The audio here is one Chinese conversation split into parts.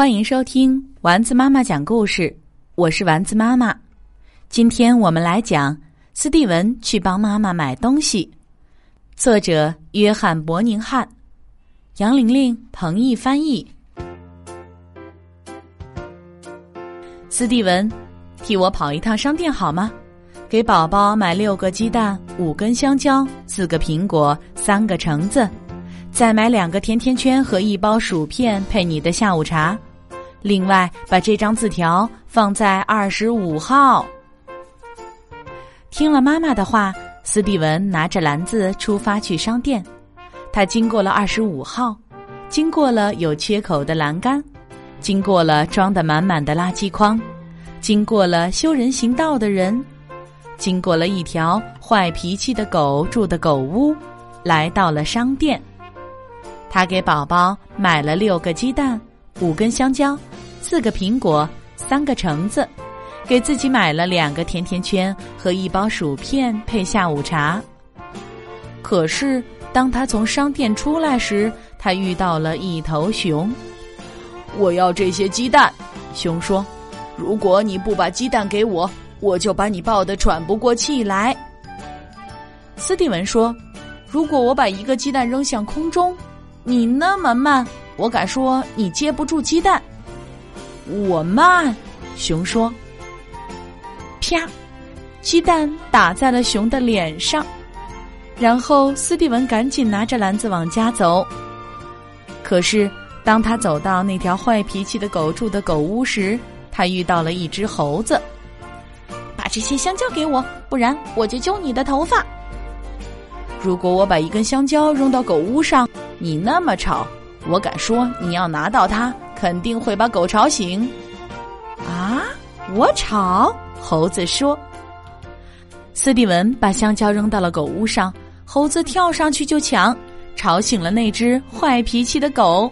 欢迎收听丸子妈妈讲故事，我是丸子妈妈。今天我们来讲斯蒂文去帮妈妈买东西。作者约翰·伯宁汉，杨玲玲、彭毅翻译。斯蒂文，替我跑一趟商店好吗？给宝宝买六个鸡蛋、五根香蕉、四个苹果、三个橙子，再买两个甜甜圈和一包薯片配你的下午茶。另外，把这张字条放在二十五号。听了妈妈的话，斯蒂文拿着篮子出发去商店。他经过了二十五号，经过了有缺口的栏杆，经过了装得满满的垃圾筐，经过了修人行道的人，经过了一条坏脾气的狗住的狗屋，来到了商店。他给宝宝买了六个鸡蛋。五根香蕉，四个苹果，三个橙子，给自己买了两个甜甜圈和一包薯片配下午茶。可是，当他从商店出来时，他遇到了一头熊。我要这些鸡蛋，熊说：“如果你不把鸡蛋给我，我就把你抱得喘不过气来。”斯蒂文说：“如果我把一个鸡蛋扔向空中，你那么慢。”我敢说你接不住鸡蛋，我慢。熊说：“啪！”鸡蛋打在了熊的脸上。然后斯蒂文赶紧拿着篮子往家走。可是当他走到那条坏脾气的狗住的狗屋时，他遇到了一只猴子。把这些香蕉给我，不然我就揪你的头发。如果我把一根香蕉扔到狗屋上，你那么吵。我敢说，你要拿到它，肯定会把狗吵醒。啊！我吵！猴子说。斯蒂文把香蕉扔到了狗屋上，猴子跳上去就抢，吵醒了那只坏脾气的狗。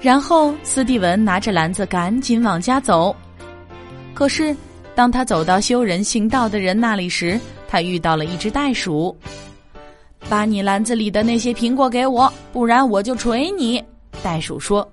然后斯蒂文拿着篮子赶紧往家走。可是，当他走到修人行道的人那里时，他遇到了一只袋鼠。把你篮子里的那些苹果给我，不然我就捶你。”袋鼠说。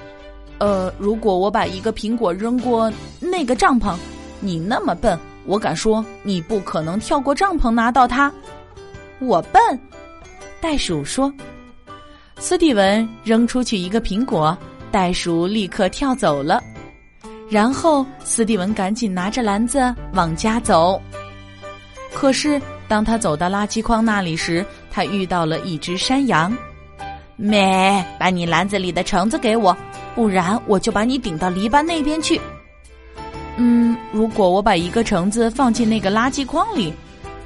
“呃，如果我把一个苹果扔过那个帐篷，你那么笨，我敢说你不可能跳过帐篷拿到它。”我笨，袋鼠说。斯蒂文扔出去一个苹果，袋鼠立刻跳走了。然后斯蒂文赶紧拿着篮子往家走。可是。当他走到垃圾筐那里时，他遇到了一只山羊。咩，把你篮子里的橙子给我，不然我就把你顶到篱笆那边去。嗯，如果我把一个橙子放进那个垃圾筐里，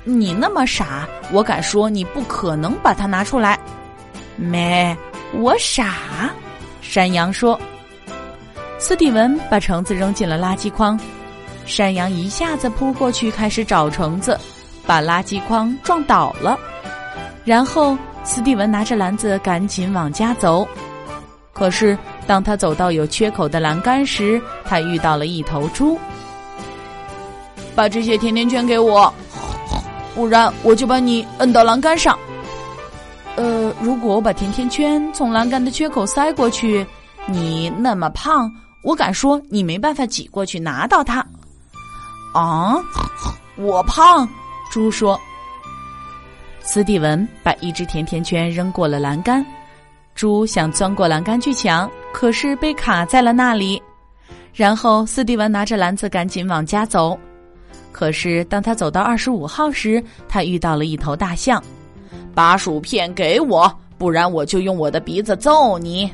你那么傻，我敢说你不可能把它拿出来。咩，我傻。山羊说。斯蒂文把橙子扔进了垃圾筐，山羊一下子扑过去开始找橙子。把垃圾筐撞倒了，然后斯蒂文拿着篮子赶紧往家走。可是当他走到有缺口的栏杆时，他遇到了一头猪。把这些甜甜圈给我，不然我就把你摁到栏杆上。呃，如果我把甜甜圈从栏杆的缺口塞过去，你那么胖，我敢说你没办法挤过去拿到它。啊，我胖。猪说：“斯蒂文把一只甜甜圈扔过了栏杆，猪想钻过栏杆去抢，可是被卡在了那里。然后斯蒂文拿着篮子赶紧往家走，可是当他走到二十五号时，他遇到了一头大象。把薯片给我，不然我就用我的鼻子揍你。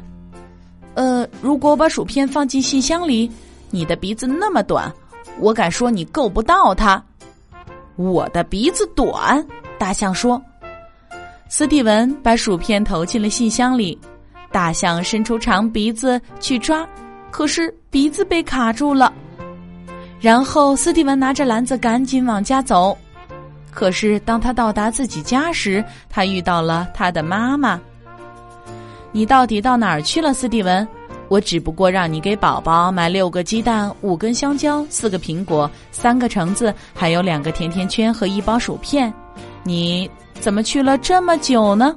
呃，如果把薯片放进信箱里，你的鼻子那么短，我敢说你够不到它。”我的鼻子短，大象说。斯蒂文把薯片投进了信箱里，大象伸出长鼻子去抓，可是鼻子被卡住了。然后斯蒂文拿着篮子赶紧往家走，可是当他到达自己家时，他遇到了他的妈妈。你到底到哪儿去了，斯蒂文？我只不过让你给宝宝买六个鸡蛋、五根香蕉、四个苹果、三个橙子，还有两个甜甜圈和一包薯片。你怎么去了这么久呢？